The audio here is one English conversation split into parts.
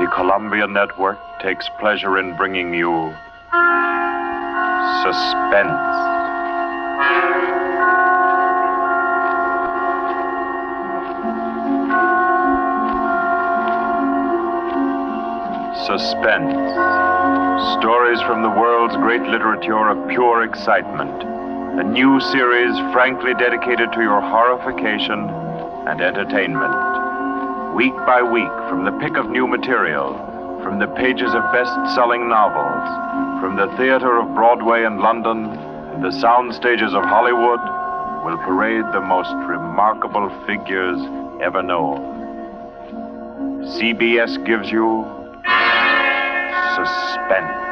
the Columbia Network takes pleasure in bringing you Suspense. Suspense. Stories from the world's great literature of pure excitement. A new series frankly dedicated to your horrification and entertainment. Week by week, from the pick of new material, from the pages of best selling novels, from the theater of Broadway and London, and the sound stages of Hollywood, will parade the most remarkable figures ever known. CBS gives you suspense.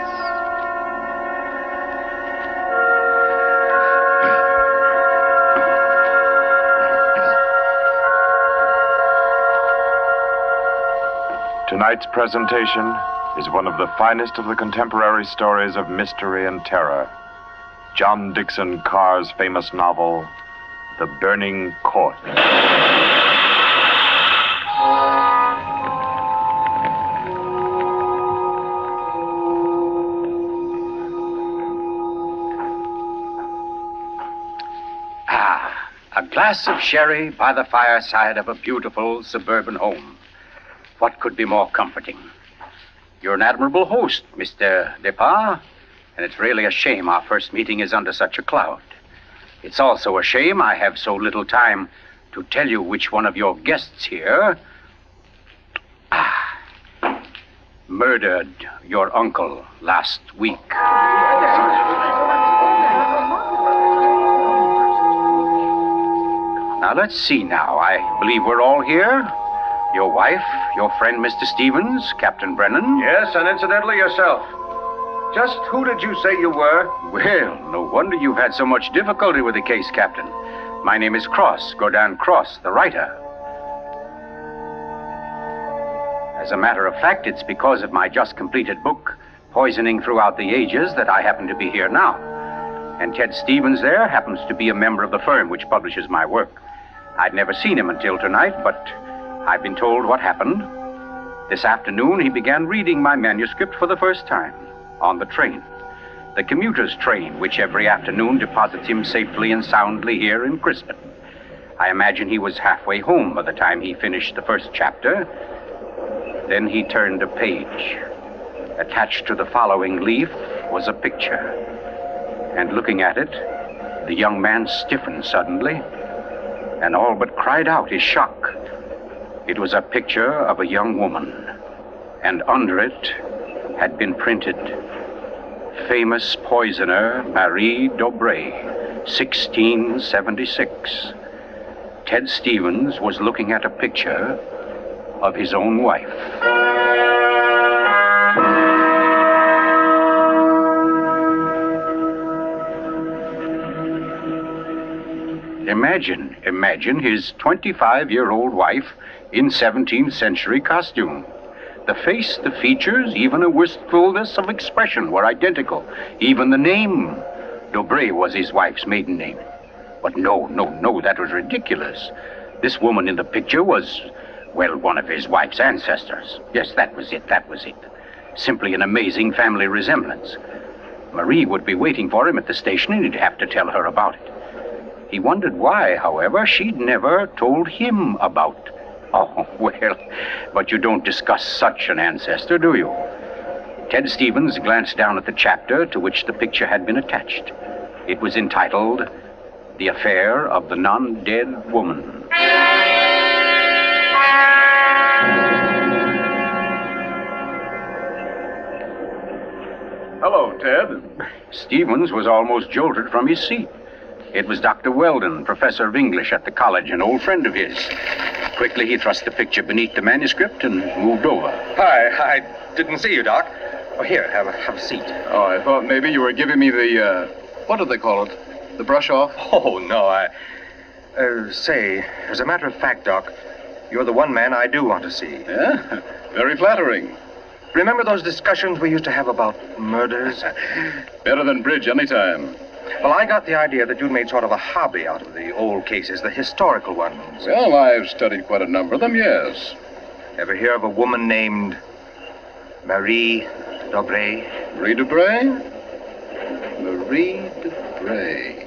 Tonight's presentation is one of the finest of the contemporary stories of mystery and terror. John Dickson Carr's famous novel, The Burning Court. Ah, a glass of sherry by the fireside of a beautiful suburban home. What could be more comforting? You're an admirable host, Mr. Depart, and it's really a shame our first meeting is under such a cloud. It's also a shame I have so little time to tell you which one of your guests here ah, murdered your uncle last week. Now, let's see now. I believe we're all here. Your wife, your friend, Mr. Stevens, Captain Brennan. Yes, and incidentally yourself. Just who did you say you were? Well, no wonder you've had so much difficulty with the case, Captain. My name is Cross, Godin Cross, the writer. As a matter of fact, it's because of my just completed book, Poisoning Throughout the Ages, that I happen to be here now. And Ted Stevens there happens to be a member of the firm which publishes my work. I'd never seen him until tonight, but I've been told what happened. This afternoon, he began reading my manuscript for the first time on the train. The commuter's train, which every afternoon deposits him safely and soundly here in Crispin. I imagine he was halfway home by the time he finished the first chapter. Then he turned a page. Attached to the following leaf was a picture. And looking at it, the young man stiffened suddenly and all but cried out his shock. It was a picture of a young woman, and under it had been printed Famous Poisoner Marie Dobré, 1676. Ted Stevens was looking at a picture of his own wife. Imagine, imagine his 25 year old wife in 17th century costume. The face, the features, even a wistfulness of expression were identical. Even the name. Dobré was his wife's maiden name. But no, no, no, that was ridiculous. This woman in the picture was, well, one of his wife's ancestors. Yes, that was it, that was it. Simply an amazing family resemblance. Marie would be waiting for him at the station, and he'd have to tell her about it. He wondered why, however, she'd never told him about. Oh, well, but you don't discuss such an ancestor, do you? Ted Stevens glanced down at the chapter to which the picture had been attached. It was entitled The Affair of the Non Dead Woman. Hello, Ted. Stevens was almost jolted from his seat. It was Dr. Weldon, professor of English at the college, an old friend of his. Quickly, he thrust the picture beneath the manuscript and moved over. Hi, I didn't see you, Doc. Oh, here, have a, have a seat. Oh, I thought maybe you were giving me the, uh, what do they call it? The brush off? Oh, no, I. Uh, say, as a matter of fact, Doc, you're the one man I do want to see. Yeah? Very flattering. Remember those discussions we used to have about murders? Better than bridge anytime. Well, I got the idea that you'd made sort of a hobby out of the old cases, the historical ones. Well, I've studied quite a number of them, yes. Ever hear of a woman named Marie Dobre. Marie Debray? Marie Debray.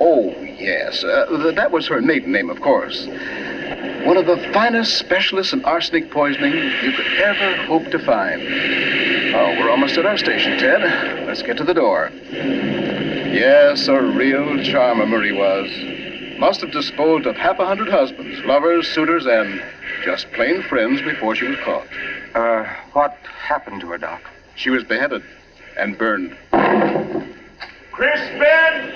Oh, yes. Uh, th- that was her maiden name, of course. One of the finest specialists in arsenic poisoning you could ever hope to find. Oh, we're almost at our station, Ted. Let's get to the door. Yes, a real charmer Marie was. Must have disposed of half a hundred husbands, lovers, suitors, and just plain friends before she was caught. Uh, what happened to her, Doc? She was beheaded and burned. Crispin!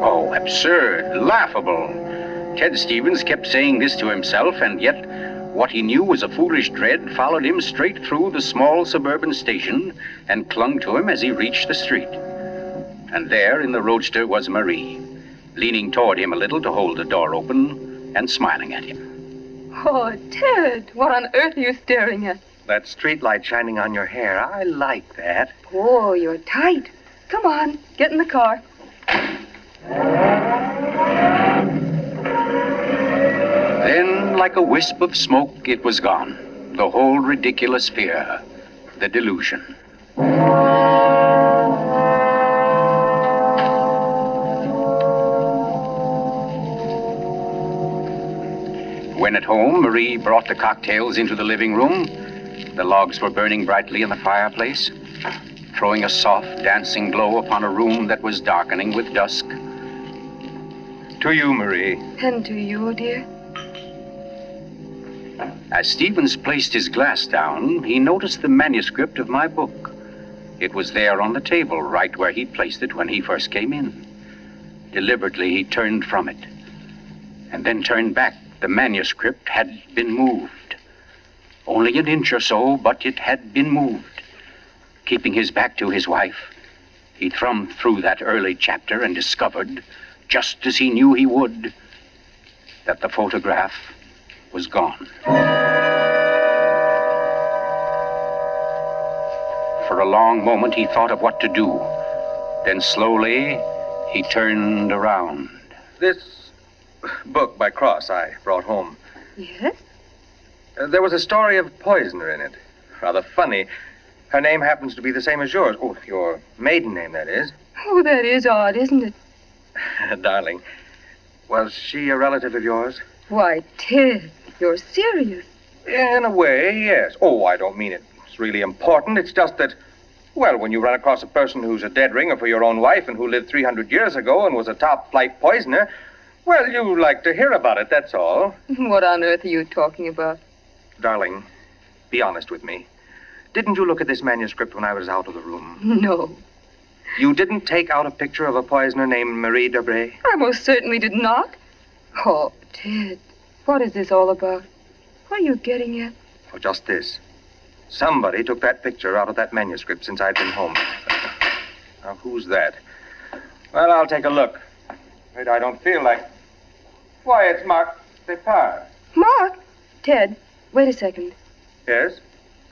Oh, absurd, laughable. Ted Stevens kept saying this to himself, and yet what he knew was a foolish dread followed him straight through the small suburban station and clung to him as he reached the street. And there in the roadster was Marie, leaning toward him a little to hold the door open and smiling at him. Oh, Ted, what on earth are you staring at? That streetlight shining on your hair. I like that. Oh, you're tight. Come on, get in the car. Like a wisp of smoke, it was gone. The whole ridiculous fear, the delusion. When at home, Marie brought the cocktails into the living room. The logs were burning brightly in the fireplace, throwing a soft, dancing glow upon a room that was darkening with dusk. To you, Marie. And to you, dear. As Stevens placed his glass down, he noticed the manuscript of my book. It was there on the table, right where he'd placed it when he first came in. Deliberately, he turned from it, and then turned back. The manuscript had been moved. Only an inch or so, but it had been moved. Keeping his back to his wife, he thumbed through that early chapter and discovered, just as he knew he would, that the photograph was gone. For a long moment, he thought of what to do. Then slowly, he turned around. This book by Cross I brought home. Yes? Uh, there was a story of poisoner in it. Rather funny. Her name happens to be the same as yours. Oh, your maiden name, that is. Oh, that is odd, isn't it? Darling, was she a relative of yours? Why, Ted, you're serious. In a way, yes. Oh, I don't mean it's really important. It's just that, well, when you run across a person who's a dead ringer for your own wife and who lived 300 years ago and was a top flight poisoner, well, you like to hear about it, that's all. What on earth are you talking about? Darling, be honest with me. Didn't you look at this manuscript when I was out of the room? No, You didn't take out a picture of a poisoner named Marie Debray? I most certainly did not. Oh, Ted, what is this all about? What are you getting at? Or just this? Somebody took that picture out of that manuscript since I've been home. Now, who's that? Well, I'll take a look. Wait, I don't feel like. Why, it's Mark Depart. Mark! Ted, wait a second. Yes?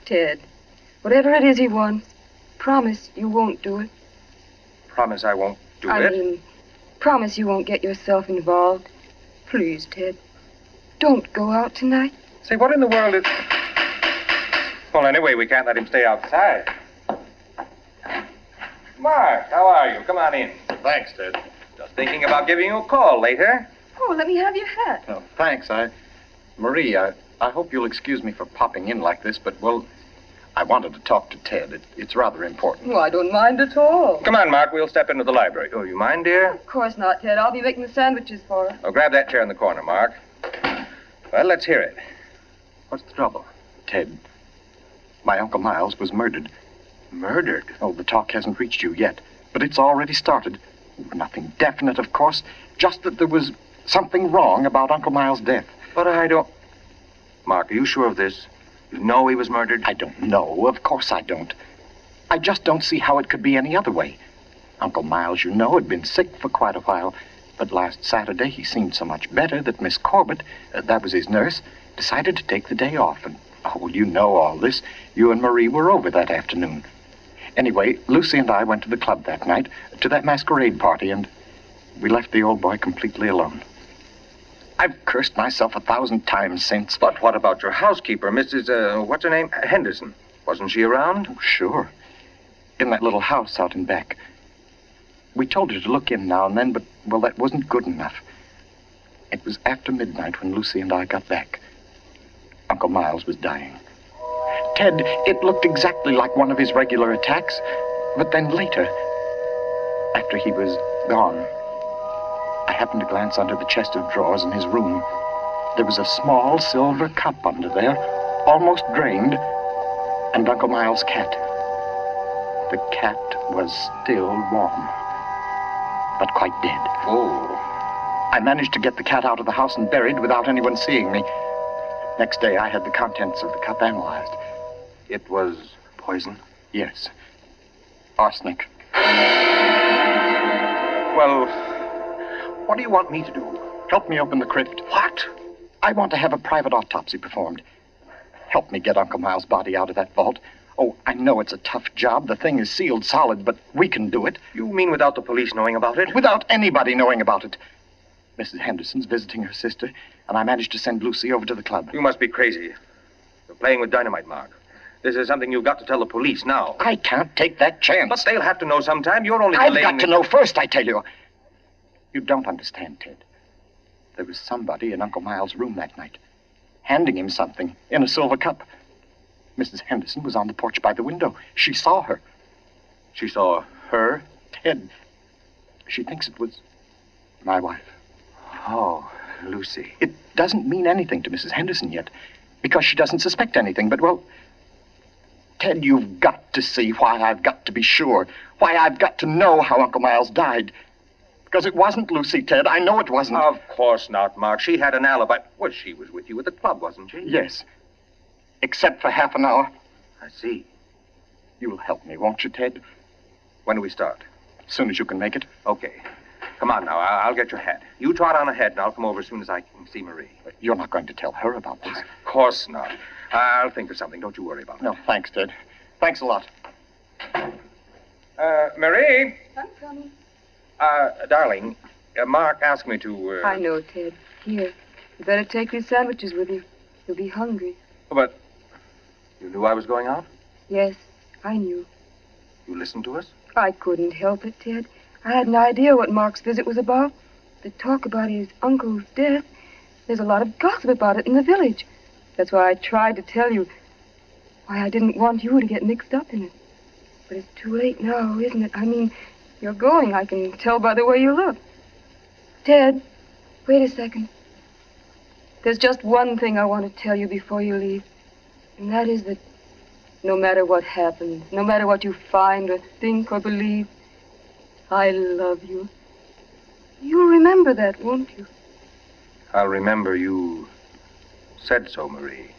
Ted, whatever it is he wants, promise you won't do it. Promise I won't do I it. mean, promise you won't get yourself involved. Please, Ted. Don't go out tonight. Say, what in the world is. Well, anyway, we can't let him stay outside. Mark, how are you? Come on in. Thanks, Ted. Just thinking about giving you a call later. Oh, let me have your hat. Oh, thanks. I, Marie, I, I hope you'll excuse me for popping in like this, but well, I wanted to talk to Ted. It, it's rather important. Oh, I don't mind at all. Come on, Mark. We'll step into the library. Oh, you mind, dear? Of course not, Ted. I'll be making the sandwiches for her. Oh, grab that chair in the corner, Mark. Well, let's hear it. What's the trouble? Ted, my Uncle Miles was murdered. Murdered? Oh, the talk hasn't reached you yet, but it's already started. Nothing definite, of course, just that there was something wrong about Uncle Miles' death. But I don't. Mark, are you sure of this? You know he was murdered? I don't know. Of course I don't. I just don't see how it could be any other way. Uncle Miles, you know, had been sick for quite a while, but last Saturday he seemed so much better that Miss Corbett, uh, that was his nurse, decided to take the day off. And, oh, you know all this. You and Marie were over that afternoon. Anyway, Lucy and I went to the club that night, to that masquerade party, and, we left the old boy completely alone. I've cursed myself a thousand times since. But what about your housekeeper, Mrs. Uh, what's her name? Henderson. Wasn't she around? Oh, sure. In that little house out in back. We told her to look in now and then, but, well, that wasn't good enough. It was after midnight when Lucy and I got back. Uncle Miles was dying. Ted, it looked exactly like one of his regular attacks, but then later, after he was gone, I happened to glance under the chest of drawers in his room. There was a small silver cup under there, almost drained, and Uncle Miles' cat. The cat was still warm, but quite dead. Oh. I managed to get the cat out of the house and buried without anyone seeing me. Next day, I had the contents of the cup analyzed. It was poison? Yes. Arsenic. Well, what do you want me to do? Help me open the crypt. What? I want to have a private autopsy performed. Help me get Uncle Miles' body out of that vault. Oh, I know it's a tough job. The thing is sealed solid, but we can do it. You mean without the police knowing about it? Without anybody knowing about it. Mrs. Henderson's visiting her sister, and I managed to send Lucy over to the club. You must be crazy. You're playing with dynamite, Mark. This is something you've got to tell the police now. I can't take that chance. But they'll have to know sometime. You're only I've got to know first, I tell you. You don't understand, Ted. There was somebody in Uncle Miles' room that night, handing him something in a silver cup. Mrs. Henderson was on the porch by the window. She saw her. She saw her? Ted, she thinks it was my wife. Oh, Lucy. It doesn't mean anything to Mrs. Henderson yet, because she doesn't suspect anything. But, well, Ted, you've got to see why I've got to be sure, why I've got to know how Uncle Miles died. Because it wasn't Lucy, Ted. I know it wasn't. Of course not, Mark. She had an alibi. Well, she was with you at the club, wasn't she? Yes. Except for half an hour. I see. You'll help me, won't you, Ted? When do we start? As soon as you can make it. Okay. Come on now. I- I'll get your hat. You trot on ahead, and I'll come over as soon as I can see Marie. But You're not going to tell her about this. Of course not. I'll think of something. Don't you worry about it. No, thanks, Ted. Thanks a lot. Uh, Marie, I'm coming. uh, darling, uh, Mark asked me to. Uh, I know, Ted. Here. You better take these sandwiches with you. You'll be hungry. Oh, But you knew I was going out? Yes, I knew. You listened to us? I couldn't help it, Ted. I had an idea what Mark's visit was about. The talk about his uncle's death. There's a lot of gossip about it in the village. That's why I tried to tell you. Why I didn't want you to get mixed up in it. But it's too late now, isn't it? I mean, you're going. I can tell by the way you look. Ted, wait a second. There's just one thing I want to tell you before you leave. And that is that no matter what happens, no matter what you find or think or believe, I love you. You'll remember that, won't you? I'll remember you said so, Marie.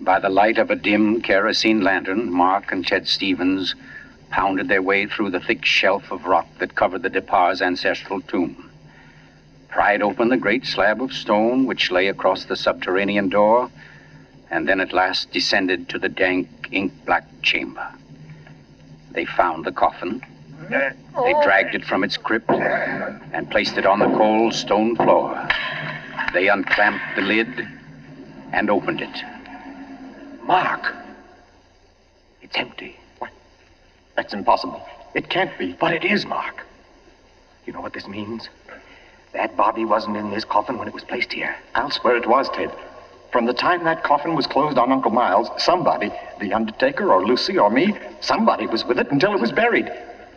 By the light of a dim kerosene lantern, Mark and Ted Stevens pounded their way through the thick shelf of rock that covered the Depar's ancestral tomb, pried open the great slab of stone which lay across the subterranean door, and then at last descended to the dank, ink black chamber. They found the coffin. Mm-hmm. They dragged it from its crypt and placed it on the cold stone floor. They unclamped the lid and opened it. Mark! It's empty. What? That's impossible. It can't be. But it is, Mark. You know what this means? That body wasn't in this coffin when it was placed here. I'll swear it was, Ted. From the time that coffin was closed on Uncle Miles, somebody, the undertaker or Lucy or me, somebody was with it until it was buried.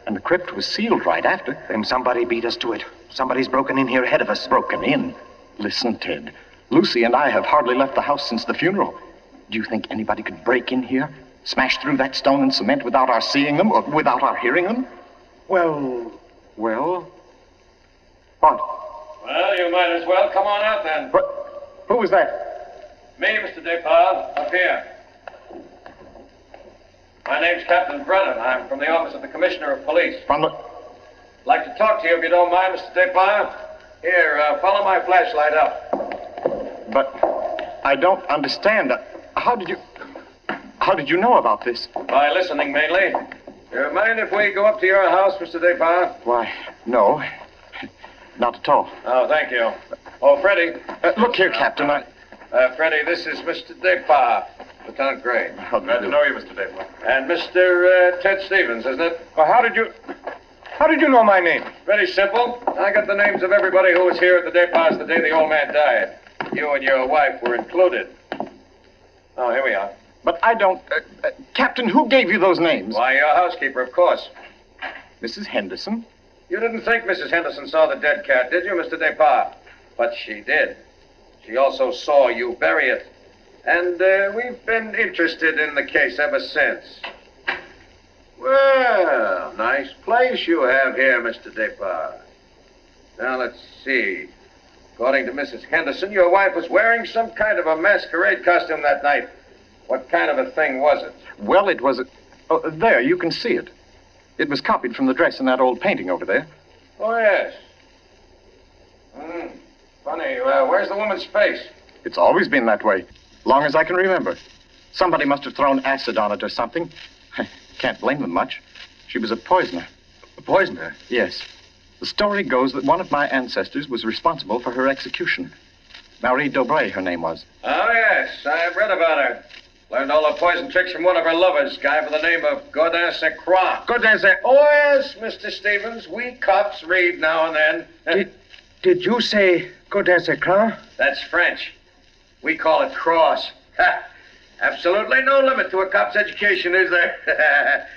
And the crypt was sealed right after. Then somebody beat us to it. Somebody's broken in here ahead of us. Broken in. Listen, Ted. Lucy and I have hardly left the house since the funeral. Do you think anybody could break in here, smash through that stone and cement without our seeing them or without our hearing them? Well, well. What? Well, you might as well come on out then. What? Who was that? Me, Mr. Depard, up here. My name's Captain Brennan. I'm from the office of the Commissioner of Police. From the. Like to talk to you if you don't mind, Mr. Depard. Here, uh, follow my flashlight up. But I don't understand. Uh, How did you. How did you know about this? By listening mainly. You mind if we go up to your house, Mr. Depar? Why, no. Not at all. Oh, thank you. Oh, Freddie. Uh, look here, Captain. I... Uh, Freddie, this is Mr. Depar, Lieutenant Gray. How Glad to know you, Mr. Depar. And Mr. Uh, Ted Stevens, isn't it? Well, how did you. How did you know my name? Very simple. I got the names of everybody who was here at the Depars the day the old man died. You and your wife were included. Oh, here we are. But I don't. Uh, uh, Captain, who gave you those names? Why, your housekeeper, of course. Mrs. Henderson. You didn't think Mrs. Henderson saw the dead cat, did you, Mr. Depar? But she did. She also saw you bury it. And uh, we've been interested in the case ever since. Well, nice place you have here, Mr. Depard. Now, let's see. According to Mrs. Henderson, your wife was wearing some kind of a masquerade costume that night. What kind of a thing was it? Well, it was. A... Oh, there, you can see it. It was copied from the dress in that old painting over there. Oh, yes. Hmm. Funny. Uh, where's the woman's face? It's always been that way, long as I can remember. Somebody must have thrown acid on it or something. I Can't blame them much. She was a poisoner. A poisoner? Yes. The story goes that one of my ancestors was responsible for her execution. Marie Dobray, her name was. Oh, yes. I've read about her. Learned all the poison tricks from one of her lovers, guy by the name of Godin Saint Croix. Godin Saint- Oh, yes, Mr. Stevens. We cops read now and then. Did, did you say Godin Saint Croix? That's French. We call it cross. Ha! Absolutely no limit to a cop's education, is there?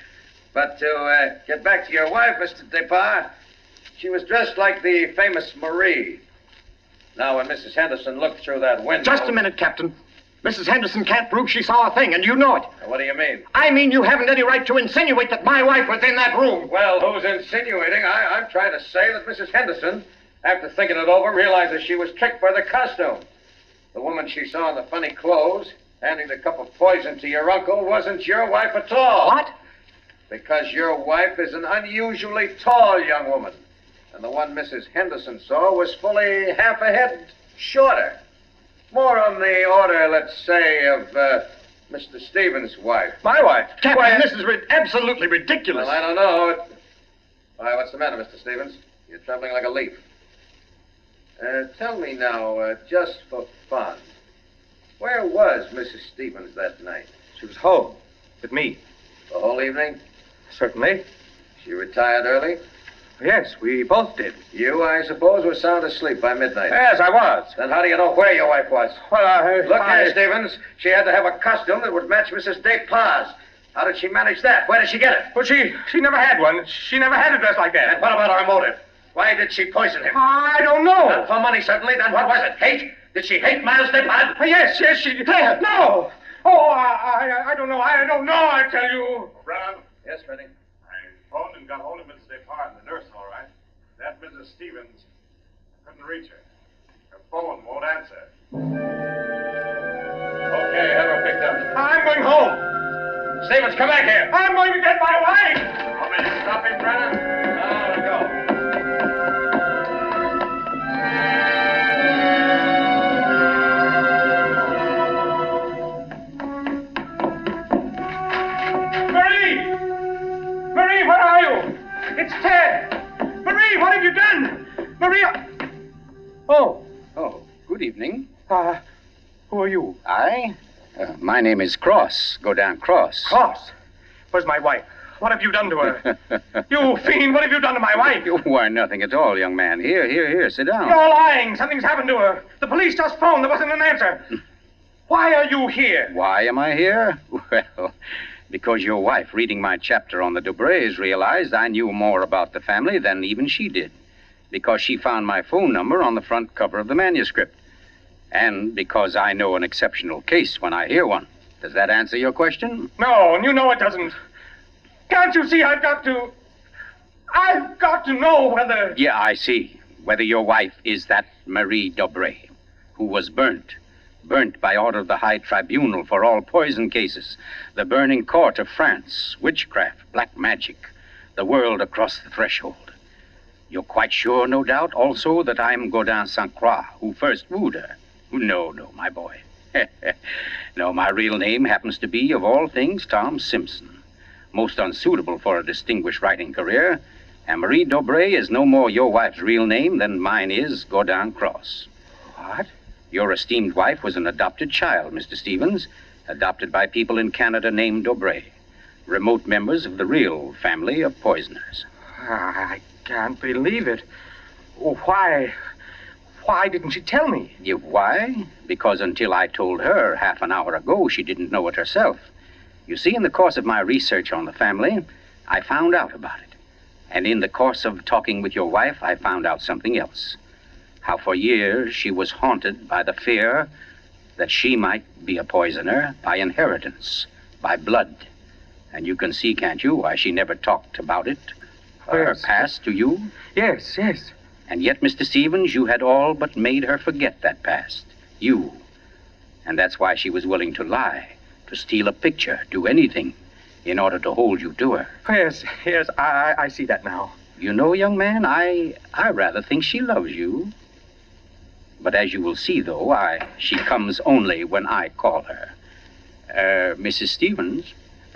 but to uh, get back to your wife, Mr. Depar, she was dressed like the famous Marie. Now, when Mrs. Henderson looked through that window. Just a minute, Captain. Mrs. Henderson can't prove she saw a thing, and you know it. What do you mean? I mean, you haven't any right to insinuate that my wife was in that room. Well, who's insinuating? I, I'm trying to say that Mrs. Henderson, after thinking it over, realizes she was tricked by the costume. The woman she saw in the funny clothes, handing the cup of poison to your uncle, wasn't your wife at all. What? Because your wife is an unusually tall young woman. And the one Mrs. Henderson saw was fully half a head shorter. More on the order, let's say, of uh, Mr. Stevens' wife. My wife? Captain, Why, this is ri- absolutely ridiculous. Well, I don't know. Why, what's the matter, Mr. Stevens? You're trembling like a leaf. Uh, tell me now, uh, just for fun, where was Mrs. Stevens that night? She was home. With me. The whole evening? Certainly. She retired early? Yes, we both did. You, I suppose, were sound asleep by midnight. Yes, I was. Then how do you know where your wife was? Well, I... Look I... here, Stevens. She had to have a costume that would match Mrs. Despas. How did she manage that? Where did she get it? Well, she, she never had one. She never had a dress like And that. what about her motive? Why did she poison him? I don't Not know. for money, certainly. Then what was it? Hate? Did she hate Miles Despas? Uh, Yes, yes, she did. No. Oh, I, I, I don't know. I don't know, I tell you. Brown, Yes, Freddie. I phoned and got hold of Mrs. DePart and the nurse, all right. That Mrs. Stevens, I couldn't reach her. Her phone won't answer. Okay, have her picked up. I'm going home. Stevens, come back here. I'm going to get my wife. Want me to stop him, Brennan? Uh, who are you? I? Uh, my name is Cross. Go down Cross. Cross. Where's my wife? What have you done to her? you fiend, what have you done to my wife? You are nothing at all, young man. Here, here, here. Sit down. You're lying. Something's happened to her. The police just phoned. There wasn't an answer. Why are you here? Why am I here? Well, because your wife, reading my chapter on the Dubrays, realized I knew more about the family than even she did. Because she found my phone number on the front cover of the manuscript. And because I know an exceptional case when I hear one. Does that answer your question? No, and you know it doesn't. Can't you see I've got to. I've got to know whether. Yeah, I see. Whether your wife is that Marie Dobray, who was burnt. Burnt by order of the High Tribunal for all poison cases. The burning court of France. Witchcraft, black magic. The world across the threshold. You're quite sure, no doubt, also, that I'm Godin Saint Croix, who first wooed her. No, no, my boy. no, my real name happens to be, of all things, Tom Simpson. Most unsuitable for a distinguished writing career. And Marie Dobray is no more your wife's real name than mine is Gordon Cross. What? Your esteemed wife was an adopted child, Mr. Stevens, adopted by people in Canada named Dobray, remote members of the real family of poisoners. Ah, I can't believe it. Why? Why didn't she tell me? You why? Because until I told her half an hour ago, she didn't know it herself. You see, in the course of my research on the family, I found out about it. And in the course of talking with your wife, I found out something else. How for years she was haunted by the fear that she might be a poisoner by inheritance, by blood. And you can see, can't you, why she never talked about it, her Yes. past to you? Yes, yes. And yet, Mr. Stevens, you had all but made her forget that past. You. And that's why she was willing to lie, to steal a picture, do anything, in order to hold you to her. Yes, yes, I, I see that now. You know, young man, I I rather think she loves you. But as you will see, though, I she comes only when I call her. Uh, Mrs. Stevens,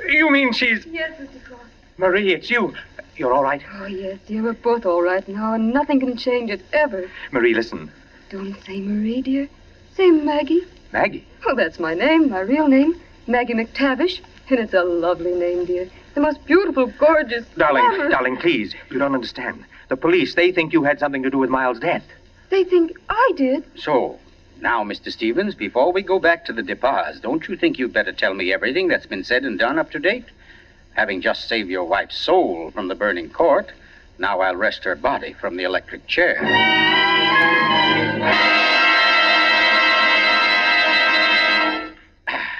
You mean she's. Yes, Mr. Cross. Marie, it's you. You're all right? Oh, yes, dear. We're both all right now, and nothing can change it ever. Marie, listen. Don't say Marie, dear. Say Maggie. Maggie. Oh, that's my name, my real name. Maggie McTavish. And it's a lovely name, dear. The most beautiful, gorgeous. Darling, glamorous- darling, please. You don't understand. The police, they think you had something to do with Miles' death. They think I did. So, now, Mr. Stevens, before we go back to the Depas, don't you think you'd better tell me everything that's been said and done up to date? Having just saved your wife's soul from the burning court, now I'll wrest her body from the electric chair. Ah,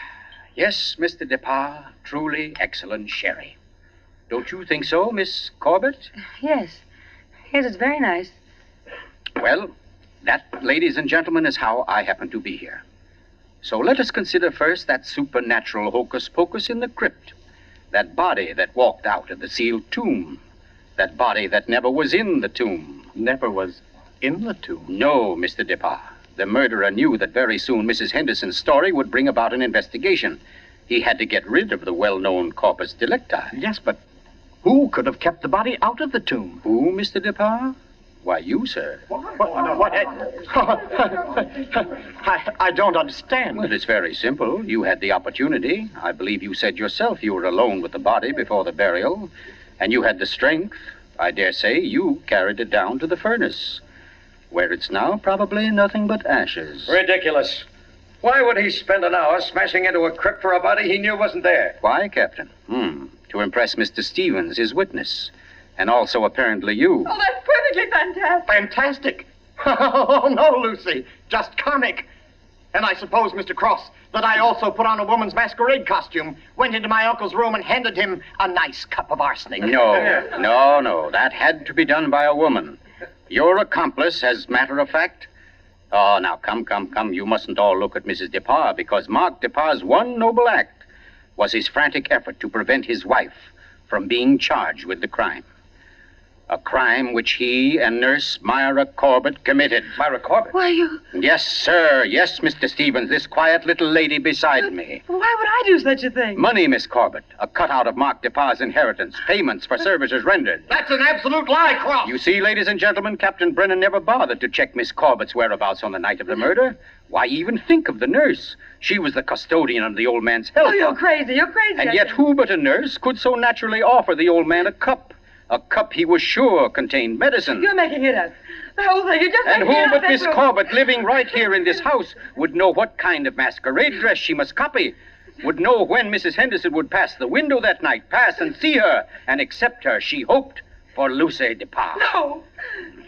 yes, Mr. Depas, truly excellent sherry. Don't you think so, Miss Corbett? Yes. Yes, it's very nice. Well, that, ladies and gentlemen, is how I happen to be here. So let us consider first that supernatural hocus pocus in the crypt. That body that walked out of the sealed tomb. That body that never was in the tomb. Never was in the tomb. No, Mr. Dippa. The murderer knew that very soon Mrs. Henderson's story would bring about an investigation. He had to get rid of the well known corpus delicti. Yes, but who could have kept the body out of the tomb? Who, Mr. Dippa? Why, you, sir. What? what I, I don't understand. Well, it's very simple. You had the opportunity. I believe you said yourself you were alone with the body before the burial. And you had the strength. I dare say you carried it down to the furnace. Where it's now probably nothing but ashes. Ridiculous. Why would he spend an hour smashing into a crypt for a body he knew wasn't there? Why, Captain? Hmm. To impress Mr. Stevens, his witness. And also apparently you. Oh, that's perfectly fantastic. Fantastic. Oh, no, Lucy. Just comic. And I suppose, Mr. Cross, that I also put on a woman's masquerade costume, went into my uncle's room, and handed him a nice cup of arsenic. No, no, no. That had to be done by a woman. Your accomplice, as matter of fact. Oh, now come, come, come. You mustn't all look at Mrs. Depar because Mark Depar's one noble act was his frantic effort to prevent his wife from being charged with the crime. A crime which he and nurse Myra Corbett committed. Myra Corbett? Why, you. Yes, sir. Yes, Mr. Stevens. This quiet little lady beside me. Why would I do such a thing? Money, Miss Corbett. A cutout of Mark Depar's inheritance. Payments for services rendered. That's an absolute lie, Cross. You see, ladies and gentlemen, Captain Brennan never bothered to check Miss Corbett's whereabouts on the night of the murder. Why even think of the nurse? She was the custodian of the old man's health. Oh, you're crazy. You're crazy. And I yet, think. who but a nurse could so naturally offer the old man a cup? A cup he was sure contained medicine. You're making it up. Oh, the whole thing. You're just And who but Miss Corbett, living right here in this house, would know what kind of masquerade dress she must copy? Would know when Mrs. Henderson would pass the window that night, pass and see her, and accept her, she hoped, for Lucy Depar. No.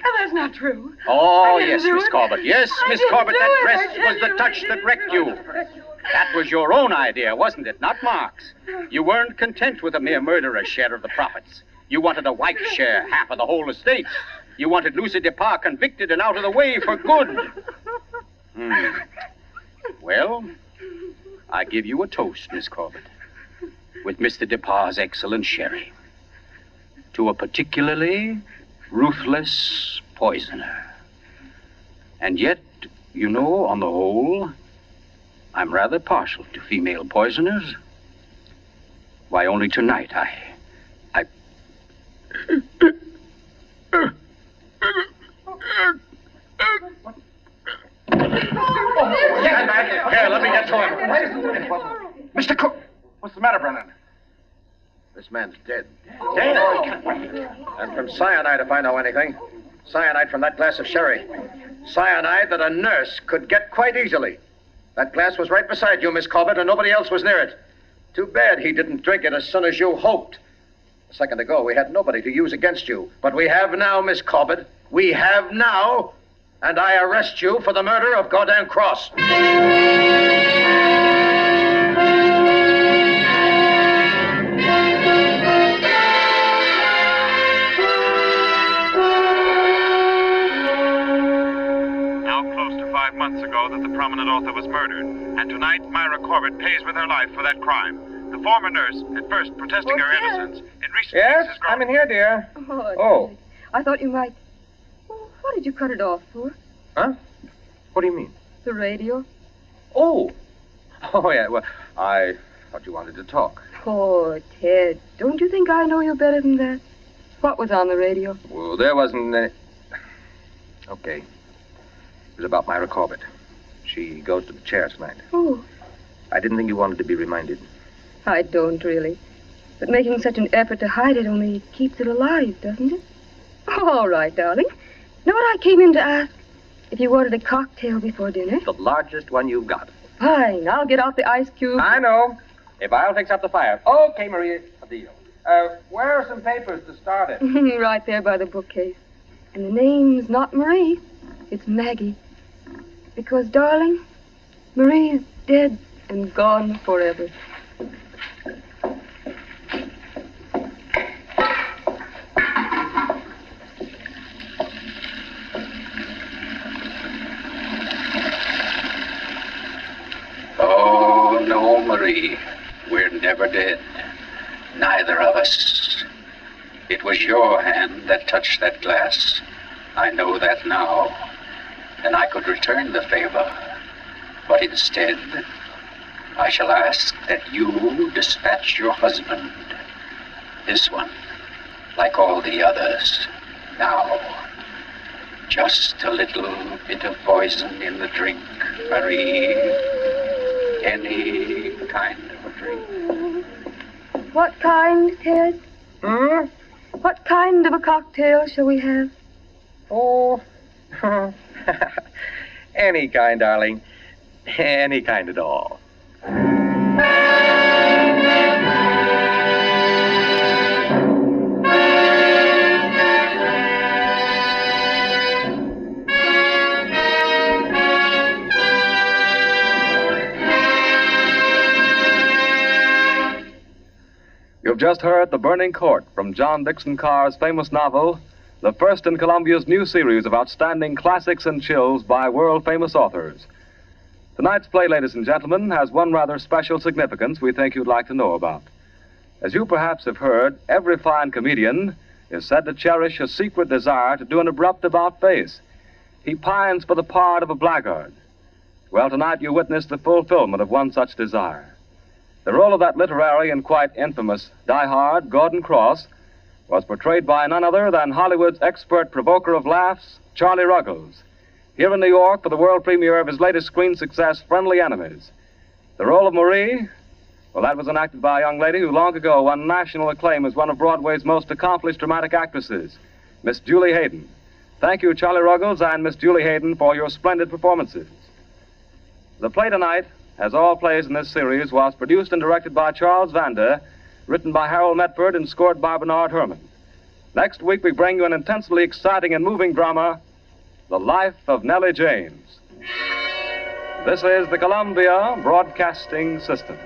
No, that's not true. Oh, yes, Miss. Corbett. Yes, Miss Corbett, that dress was the touch that wrecked you. That was your own idea, wasn't it? Not Mark's. You weren't content with a mere murderer's share of the profits. You wanted a wife's share, half of the whole estate. You wanted Lucy Depar convicted and out of the way for good. Hmm. Well, I give you a toast, Miss Corbett, with Mr. Depar's excellent sherry. To a particularly ruthless poisoner. And yet, you know, on the whole, I'm rather partial to female poisoners. Why, only tonight. I. Here, let me get to him. Mr. Cook, What's the matter, Brennan? this man's dead. Dead? Oh, and from cyanide, if I know anything. Cyanide from that glass of sherry. Cyanide that a nurse could get quite easily. That glass was right beside you, Miss Corbett, and nobody else was near it. Too bad he didn't drink it as soon as you hoped. A second ago, we had nobody to use against you. But we have now, Miss Corbett. We have now. And I arrest you for the murder of Gordon Cross. Now close to five months ago that the prominent author was murdered, and tonight Myra Corbett pays with her life for that crime. The former nurse, at first protesting her What's innocence, in recent Yes, weeks has grown... I'm in here, dear. Oh, Oh. I thought you might. Well, what did you cut it off for? Huh? What do you mean? The radio? Oh. Oh, yeah. Well, I thought you wanted to talk. Oh, Ted, don't you think I know you better than that? What was on the radio? Well, there wasn't any... Okay. It was about Myra Corbett. She goes to the chair tonight. Oh, I didn't think you wanted to be reminded. I don't really. But making such an effort to hide it only keeps it alive, doesn't it? All right, darling. Know what I came in to ask? If you wanted a cocktail before dinner? The largest one you've got. Fine, I'll get out the ice cube. I know. If I'll fix up the fire. Okay, Maria. A deal. Uh, where are some papers to start it? right there by the bookcase. And the name's not Marie. It's Maggie. Because, darling, Marie's dead and gone forever. Oh, We're never dead. Neither of us. It was your hand that touched that glass. I know that now. And I could return the favor. But instead, I shall ask that you dispatch your husband. This one, like all the others. Now, just a little bit of poison in the drink, Marie. Any kind of a drink. What kind, Ted? Hmm? What kind of a cocktail shall we have? Oh. Any kind, darling. Any kind at all. Just heard The Burning Court from John Dickson Carr's famous novel, the first in Columbia's new series of outstanding classics and chills by world famous authors. Tonight's play, ladies and gentlemen, has one rather special significance we think you'd like to know about. As you perhaps have heard, every fine comedian is said to cherish a secret desire to do an abrupt about face. He pines for the part of a blackguard. Well, tonight you witness the fulfillment of one such desire. The role of that literary and quite infamous diehard, Gordon Cross, was portrayed by none other than Hollywood's expert provoker of laughs, Charlie Ruggles, here in New York for the world premiere of his latest screen success, Friendly Enemies. The role of Marie, well, that was enacted by a young lady who long ago won national acclaim as one of Broadway's most accomplished dramatic actresses, Miss Julie Haydon. Thank you, Charlie Ruggles and Miss Julie Haydon, for your splendid performances. The play tonight, as all plays in this series, was produced and directed by Charles Vanda, written by Harold Medford, and scored by Bernard Herrmann. Next week, we bring you an intensely exciting and moving drama, The Life of Nellie James. This is the Columbia Broadcasting System.